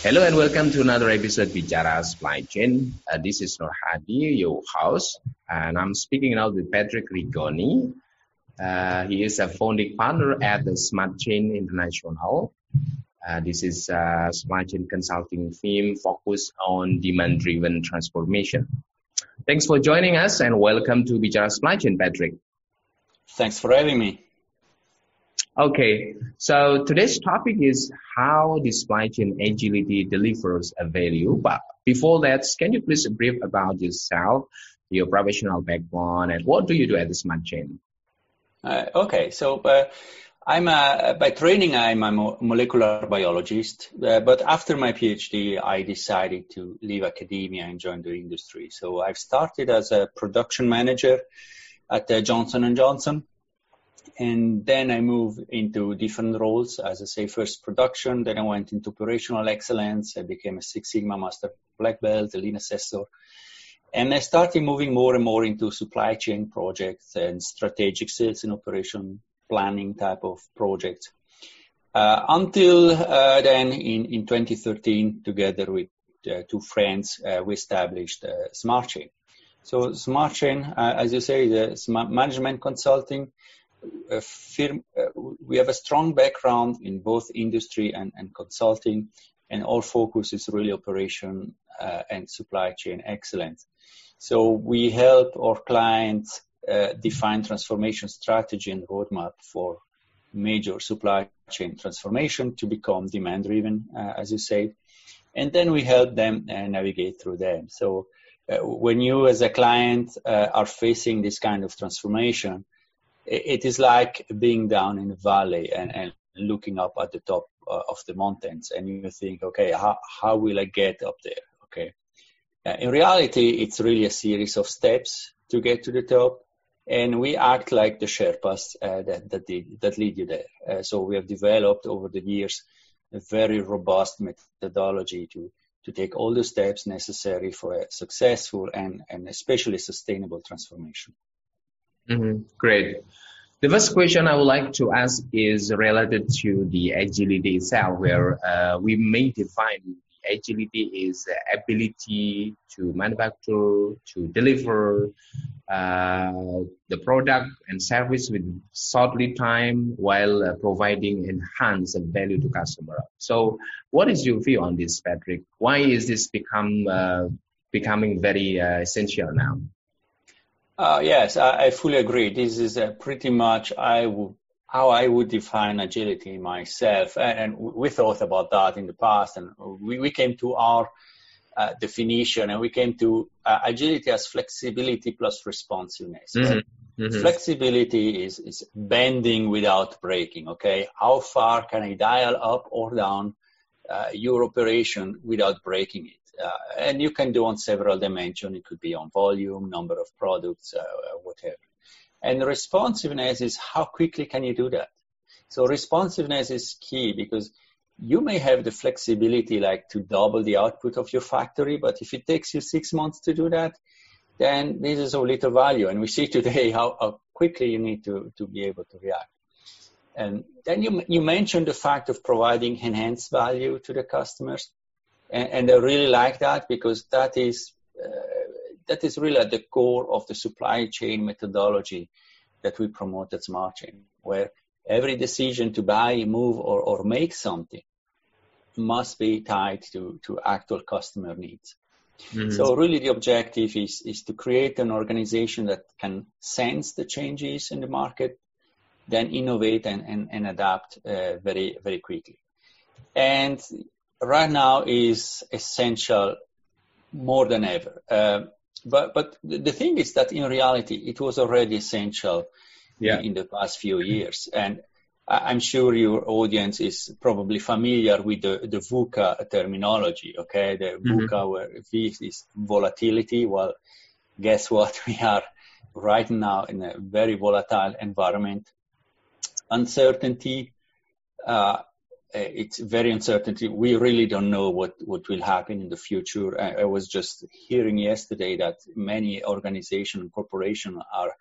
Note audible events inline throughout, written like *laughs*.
Hello and welcome to another episode of Bicara Supply Chain. Uh, this is Nur Hadi, your host, and I'm speaking now with Patrick Rigoni. Uh, he is a founding partner at the Smart Chain International. Uh, this is a supply chain consulting firm focused on demand-driven transformation. Thanks for joining us and welcome to Bicara Supply Chain, Patrick. Thanks for having me. Okay, so today's topic is how the supply chain agility delivers a value. But before that, can you please brief about yourself, your professional background, and what do you do at the Smart Chain? Uh, okay, so uh, I'm a, by training I'm a molecular biologist, uh, but after my PhD I decided to leave academia and join the industry. So I've started as a production manager at uh, Johnson and Johnson and then I moved into different roles. As I say, first production, then I went into operational excellence. I became a Six Sigma Master Black Belt, a Lean Assessor. And I started moving more and more into supply chain projects and strategic sales and operation planning type of projects. Uh, until uh, then, in, in 2013, together with uh, two friends, uh, we established uh, Smart Chain. So Smart Chain, uh, as you say, the management consulting firm, uh, we have a strong background in both industry and, and consulting, and our focus is really operation uh, and supply chain excellence. So we help our clients uh, define transformation strategy and roadmap for major supply chain transformation to become demand driven, uh, as you say. And then we help them uh, navigate through them. So uh, when you as a client are facing this kind of transformation, it is like being down in a valley and, and looking up at the top uh, of the mountains and you think okay how, how will i get up there? Okay. Uh, in reality it's really a series of steps to get to the top and we act like the sherpas uh, that that, that lead you there. Uh, so we have developed over the years a very robust methodology to to take all the steps necessary for a successful and, and especially sustainable transformation Mm-hmm. Great. The first question I would like to ask is related to the agility itself, where uh, we may define agility is ability to manufacture, to deliver uh, the product and service with short lead time while uh, providing enhanced value to customer. So, what is your view on this, Patrick? Why is this become uh, becoming very uh, essential now? Uh, yes, I, I, fully agree. This is uh, pretty much I w- how I would define agility myself. And, and, we thought about that in the past, and we, we came to our uh, definition, and we came to uh, agility as flexibility plus responsiveness. Mm-hmm. Mm-hmm. Flexibility is, is bending without breaking. Okay, how far can I dial up or down uh, your operation without breaking it? Uh, and you can do on several dimensions. It could be on volume, number of products, uh, whatever. And responsiveness is how quickly can you do that? So responsiveness is key because you may have the flexibility like to double the output of your factory, but if it takes you six months to do that, then this is of little value. And we see today *laughs* how, how quickly you need to, to be able to react. And then you, you mentioned the fact of providing enhanced value to the customers and, and I really like that because that is uh, that is really at the core of the supply chain methodology that we promote at Smart Chain, where every decision to buy, move, or, or make something must be tied to, to actual customer needs. Mm-hmm. So really the objective is, is to create an organization that can sense the changes in the market, then innovate and, and, and adapt uh, very, very quickly. And right now is essential more than ever. Uh, but but the thing is that in reality it was already essential yeah. in, in, the past few years, and I'm sure your audience is probably familiar with the, the VUCA terminology, okay? The mm-hmm. VUCA where V is volatility. Well, guess what? *laughs* We are right now in a very volatile environment. Uncertainty, uh, Uh, it's very uncertainty. We really don't know what, what will happen in the future. I, I was just hearing yesterday that many organizations and corporations are,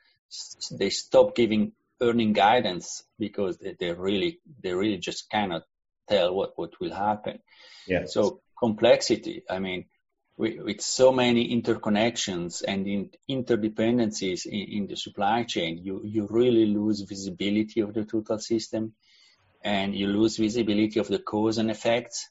they stop giving earning guidance because they, they really they really just cannot tell what what will happen. Yeah. So complexity. I mean, we, with so many interconnections and in interdependencies in, in, the supply chain, you you really lose visibility of the total system, and you lose visibility of the cause and effects.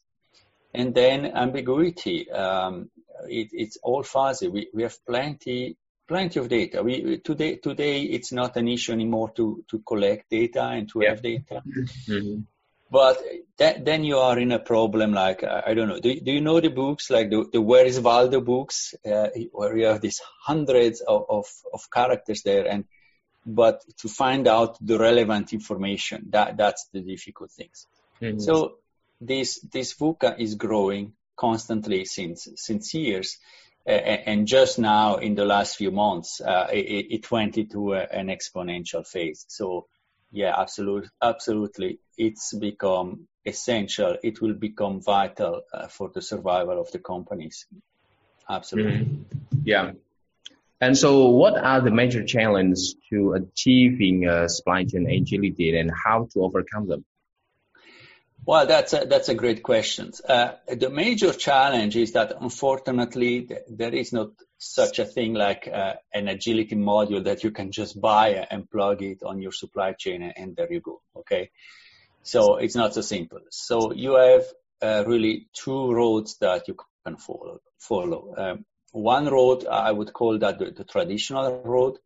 And then ambiguity. Um, it, it's all fuzzy. We, we have plenty plenty of data. We today today it's not an issue anymore to to collect data and to yeah. have data. Mm-hmm. But that, then you are in a problem like I don't know. Do, do you know the books like the, the Where is Waldo books, uh, where you have these hundreds of, of, of characters there, and but to find out the relevant information that that's the difficult things. Mm-hmm. So this this VUCA is growing constantly since since years and just now in the last few months, uh, it, it, went into a, an exponential phase. So, yeah, absolutely, absolutely, it's become essential. It will become vital uh, for the survival of the companies. Absolutely. Mm-hmm. Yeah. And so, what are the major challenges to achieving uh, supply chain agility, and how to overcome them? Well, that's a, that's a great question. Uh, the major challenge is that unfortunately there is not such a thing like uh, an agility module that you can just buy and plug it on your supply chain and, and there you go. Okay. So it's not so simple. So you have uh, really two roads that you can follow. follow. Um, one road, I would call that the, the traditional road,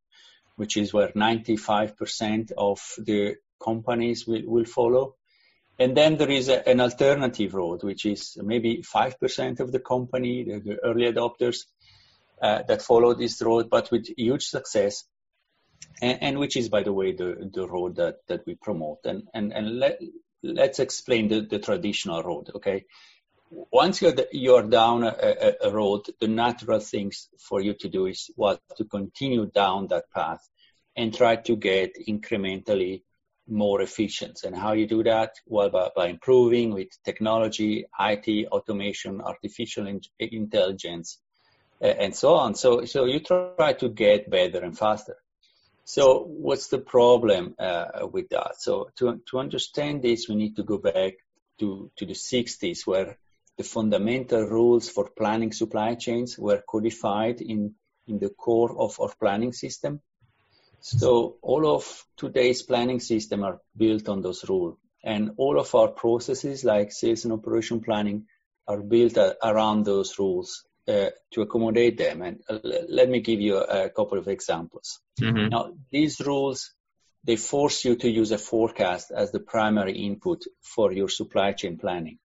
which is where 95% of the companies will, will follow. And then there is a, an alternative road, which is maybe 5% of the company, the, the early adopters uh, that follow this road, but with huge success. And, and, which is, by the way, the, the road that, that we promote. And, and, and let, let's explain the, the traditional road, okay? Once you're, you're down a, a, road, the natural things for you to do is what to continue down that path and try to get incrementally more efficient. And how you do that? Well, by, by improving with technology, IT, automation, artificial in- intelligence, uh, and so on. So, so you try to get better and faster. So what's the problem uh, with that? So to, to understand this, we need to go back to, to the 60s where the fundamental rules for planning supply chains were codified in, in the core of our planning system. So all of today's planning system are built on those rules. And all of our processes like sales and operation planning are built around those rules uh, to accommodate them. And uh, let me give you a, a couple of examples. Mm-hmm. Now, these rules, they force you to use a forecast as the primary input for your supply chain planning.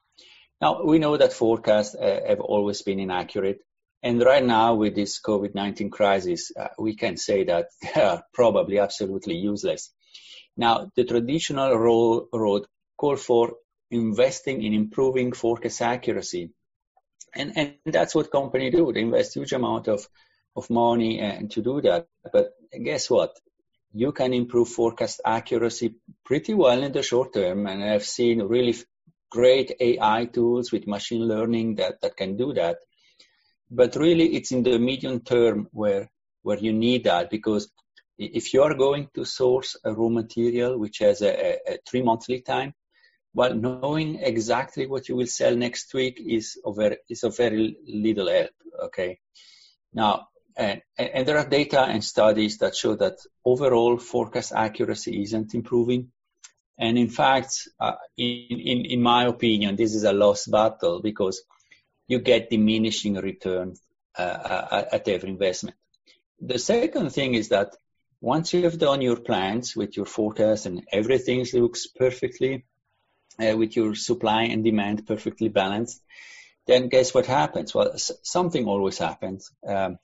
Now, we know that forecasts uh, have always been inaccurate and right now, with this COVID 19 crisis, uh, we can say that *laughs* they are probably absolutely useless. Now, the traditional ro- road call for investing in improving forecast accuracy. And, and that's what companies do. They invest huge amount of, of money and to do that. But guess what? You can improve forecast accuracy pretty well in the short term. And I've seen really great AI tools with machine learning that, that can do that. But really, it's in the medium term where where you need that because if you are going to source a raw material which has a, a, a three month lead time, well, knowing exactly what you will sell next week is of very, is of very little help. Okay. Now, and, and, there are data and studies that show that overall forecast accuracy isn't improving. And in fact, uh, in, in, in my opinion, this is a lost battle because you get diminishing return uh, uh, at every investment. The second thing is that once you have done your plans with your forecast and everything looks perfectly uh, with your supply and demand perfectly balanced, then guess what happens? Well, something always happens. Um,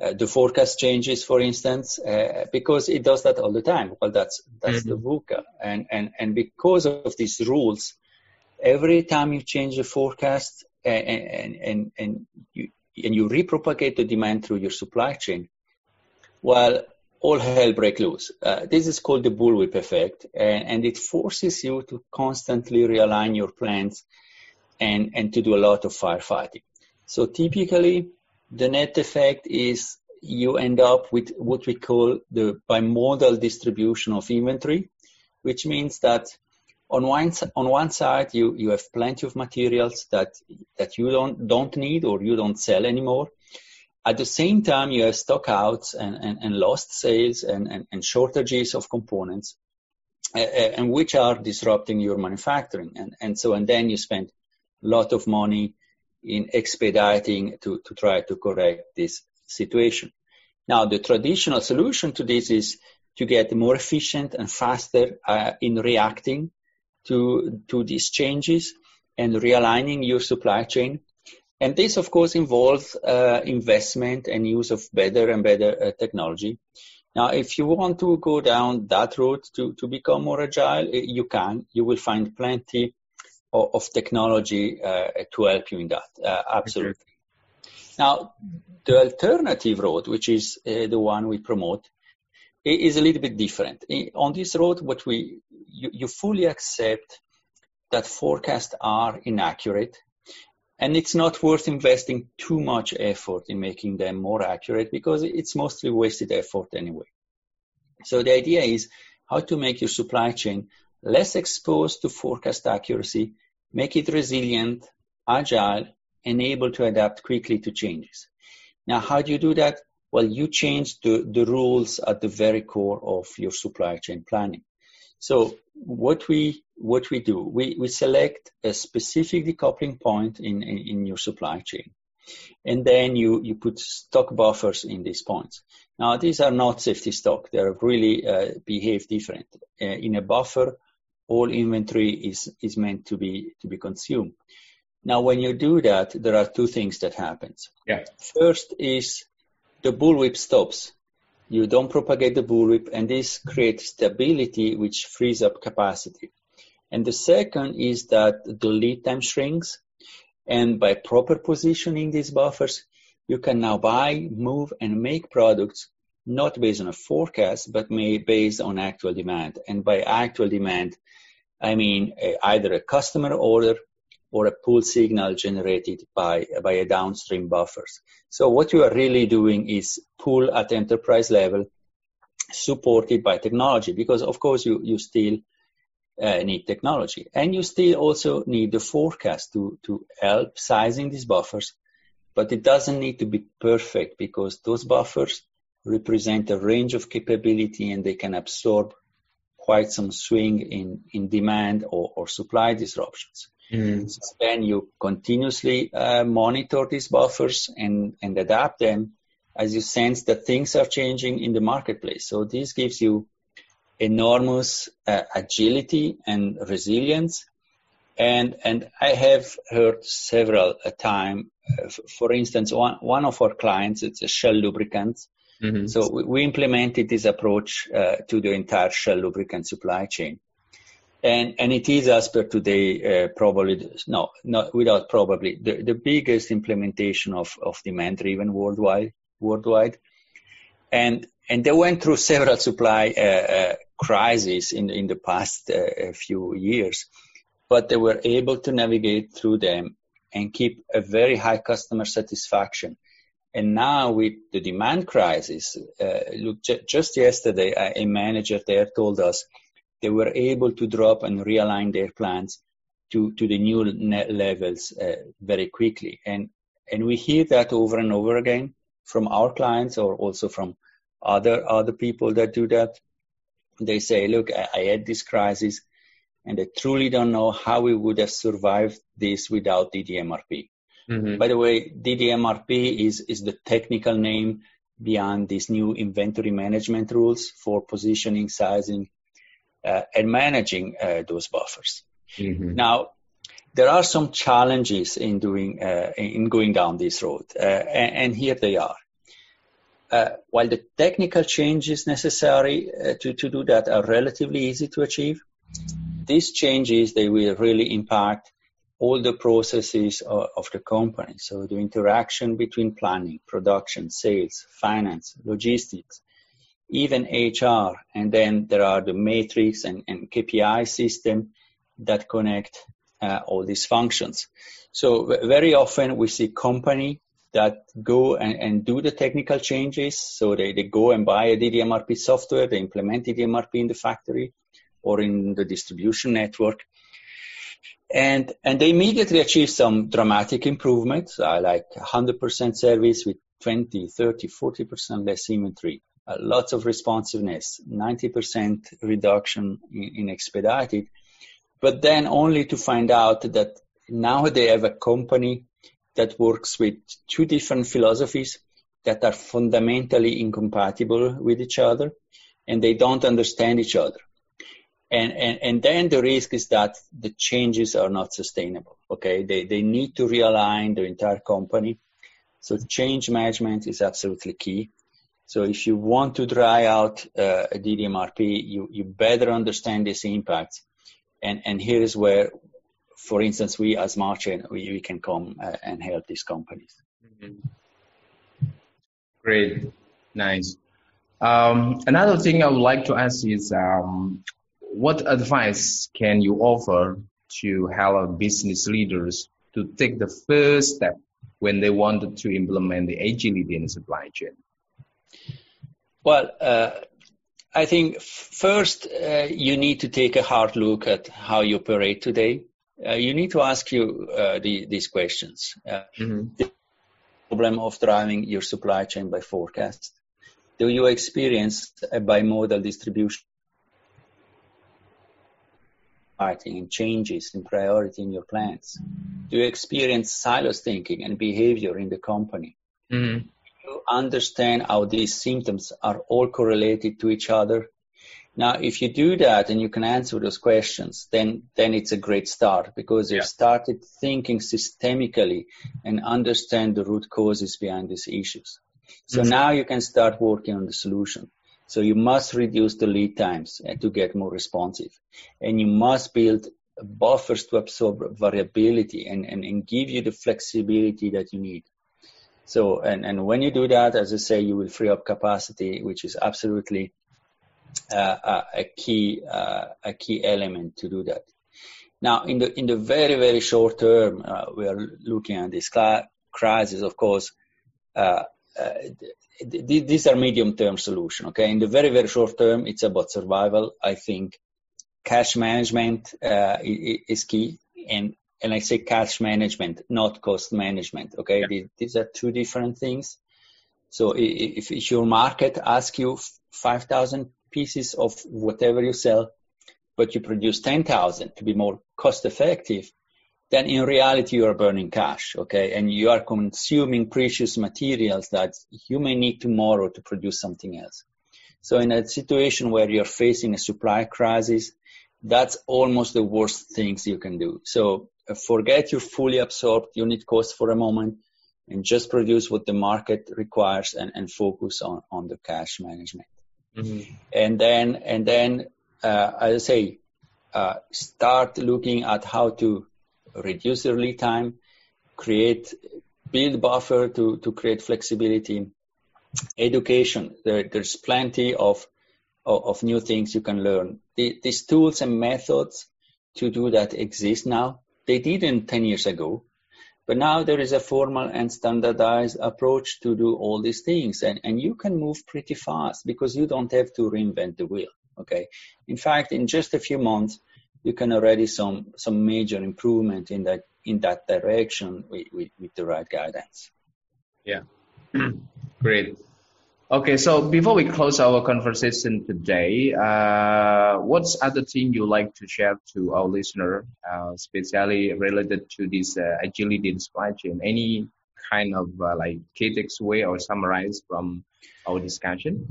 uh, the forecast changes, for instance, uh, because it does that all the time. Well, that's that's mm-hmm. the VUCA, and and and because of these rules, every time you change the forecast and and and, and you and you repropagate the demand through your supply chain, well, all hell break loose. Uh, this is called the bullwhip effect, and, and it forces you to constantly realign your plans and and to do a lot of firefighting. So typically the net effect is you end up with what we call the bimodal distribution of inventory, which means that on one on one side you, you have plenty of materials that that you don't don't need or you don't sell anymore. At the same time, you have stockouts and, and, and lost sales and, and, and shortages of components, and which are disrupting your manufacturing. And, and so, and then you spend a lot of money in expediting to, to try to correct this situation. Now, the traditional solution to this is to get more efficient and faster uh, in reacting to, to these changes and realigning your supply chain. And this, of course, involves uh, investment and use of better and better uh, technology. Now, if you want to go down that route to, to become more agile, you can. You will find plenty of, of technology uh, to help you in that. Uh, absolutely. Now, the alternative road, which is uh, the one we promote, is a little bit different. On this road, what we you, you fully accept that forecasts are inaccurate, and it's not worth investing too much effort in making them more accurate because it's mostly wasted effort anyway. So the idea is how to make your supply chain less exposed to forecast accuracy make it resilient, agile, and able to adapt quickly to changes. Now, how do you do that? Well, you change the, the rules at the very core of your supply chain planning. So what we what we do, we, we select a specific decoupling point in, in, in your supply chain. And then you, you put stock buffers in these points. Now, these are not safety stock. They really uh, behave different. Uh, in a buffer, all inventory is, is meant to be, to be consumed. Now, when you do that, there are two things that happens. Yeah. First is the bullwhip stops. You don't propagate the bullwhip, and this creates stability, which frees up capacity. And the second is that the lead time shrinks, and by proper positioning these buffers, you can now buy, move, and make products not based on a forecast, but may based on actual demand. And by actual demand, I mean either a customer order or a pull signal generated by, by a downstream buffers. So what you are really doing is pull at enterprise level supported by technology because of course you, you still uh, need technology and you still also need the forecast to, to help sizing these buffers but it doesn't need to be perfect because those buffers represent a range of capability and they can absorb quite some swing in, in demand or, or supply disruptions. Mm. So then you continuously uh, monitor these buffers and, and adapt them as you sense that things are changing in the marketplace. So this gives you enormous uh, agility and resilience. And, and I have heard several a uh, time, uh, for instance, one, one of our clients, it's a Shell lubricant, Mm-hmm. So we, we, implemented this approach uh, to the entire Shell lubricant supply chain. And, and it is as per today, uh, probably, no, not without probably, the, the biggest implementation of, of demand driven worldwide, worldwide. And, and they went through *laughs* several supply uh, uh, crises in, in the past uh, few years, but they were able to navigate through them and keep a very high customer satisfaction and now with the demand crisis, uh, look, j- just yesterday, a manager there told us they were able to drop and realign their plans to, to the new net levels uh, very quickly. And, and we hear that over and over again from our clients or also from other, other people that do that. They say, look, I, I had this crisis and I truly don't know how we would have survived this without DDMRP. Mm-hmm. By the way, DDMRP is, is the technical name beyond these new inventory management rules for positioning, sizing, uh, and managing uh, those buffers. Mm-hmm. Now, there are some challenges in doing uh, in going down this road, uh, and, and, here they are. uh, while the technical changes necessary uh, to, to do that are relatively easy to achieve, these changes, they will really impact all the processes of, of, the company. So the interaction between planning, production, sales, finance, logistics, even HR, and then there are the matrix and, and KPI system that connect uh, all these functions. So very often we see company that go and, and, do the technical changes. So they, they go and buy a DDMRP software, they implement DDMRP in the factory or in the distribution network. And, and they immediately achieve some dramatic improvements, uh, like 100% service with 20, 30, 40% less inventory, uh, lots of responsiveness, 90% reduction in, in expedited, but then only to find out that now they have a company that works with two different philosophies that are fundamentally incompatible with each other and they don't understand each other. And, and, and then the risk is that the changes are not sustainable. Okay. They, they need to realign the entire company. So change management is absolutely key. So if you want to dry out uh, a DDMRP, you, you better understand this impact. And, and here is where for instance, we as Smart Chain, we, we can come uh, and help these companies. Mm-hmm. Great, nice. Um, another thing I would like to ask is, um, what advice can you offer to help business leaders to take the first step when they wanted to implement the agility in the supply chain? Well, uh, I think first uh, you need to take a hard look at how you operate today uh, you need to ask you uh, the, these questions. Uh, mm-hmm. The problem of driving your supply chain by forecast. Do you experience a bimodal distribution? And changes in priority in your plans? Do you experience silos thinking and behavior in the company? Mm-hmm. Do you understand how these symptoms are all correlated to each other now, if you do that and you can answer those questions, then, then it's a great start because you've started thinking systemically and understand the root causes behind these issues. So mm-hmm. now you can start working on the solution. So you must reduce the lead times uh, to get more responsive. And you must build buffers to absorb variability and, and, and give you the flexibility that you need. So, and, and when you do that, as I say, you will free up capacity, which is absolutely uh, a key uh, a key element to do that. Now, in the in the very very short term, uh, we are looking at this crisis. Of course, uh, th- these are medium term solution. Okay, in the very very short term, it's about survival. I think cash management uh, is key, and and I say cash management, not cost management. Okay, yeah. these, these are two different things. So if, if your market asks you 5,000 pieces of whatever you sell, but you produce 10,000 to be more cost effective, then in reality you are burning cash, okay? And you are consuming precious materials that you may need tomorrow to produce something else. So in a situation where you're facing a supply crisis, that's almost the worst things you can do. So uh, forget your fully absorbed unit cost for a moment and just produce what the market requires and, and focus on, on the cash management. Mm-hmm. And then, and then, uh, as I say, uh, start looking at how to reduce your lead time, create, build buffer to, to create flexibility. Education, there, there's plenty of, of, of, new things you can learn. The, these tools and methods to do that exist now. They didn't 10 years ago. But now there is a formal and standardized approach to do all these things and, and you can move pretty fast because you don't have to reinvent the wheel. Okay. In fact, in just a few months, you can already some, some major improvement in that, in that direction with, with, with the right guidance. Yeah. *clears throat* Great. Okay, so before we close our conversation today, uh, what's other thing you like to share to our listener, uh, especially related to this uh, agility in supply chain? Any kind of uh, like key takeaway or summarize from our discussion?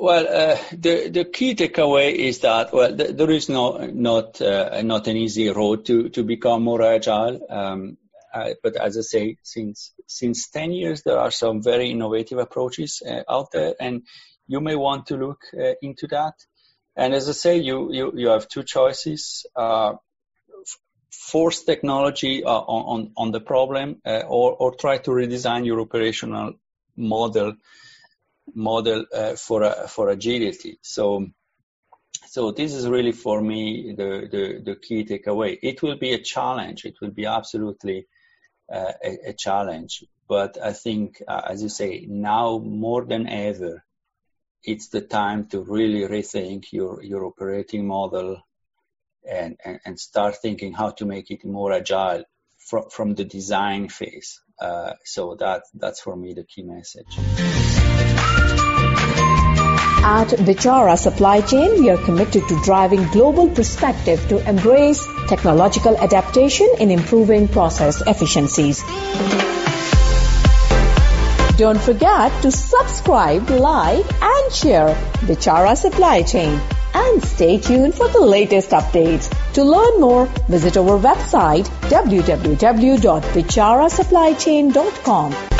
Well, uh, the the key takeaway is that well, th- there is no not uh, not an easy road to to become more agile. Um, but as I say, since since 10 years, there are some very innovative approaches uh, out there, and you may want to look uh, into that. And as I say, you, you, you have two choices. Uh, force technology uh, on, on the problem uh, or, or try to redesign your operational model model uh, for uh, for agility. So so this is really for me the, the, the key takeaway. It will be a challenge. It will be absolutely uh, a, a, challenge. But I think, uh, as you say, now more than ever, it's the time to really rethink your, your operating model and, and, and start thinking how to make it more agile from, from the design phase. Uh, so that, that's for me the key message. At Bicara Supply Chain, we are committed to driving global perspective to embrace technological adaptation in improving process efficiencies. Don't forget to subscribe, like, and share Bicara Supply Chain. And stay tuned for the latest updates. To learn more, visit our website www.bicarasupplychain.com.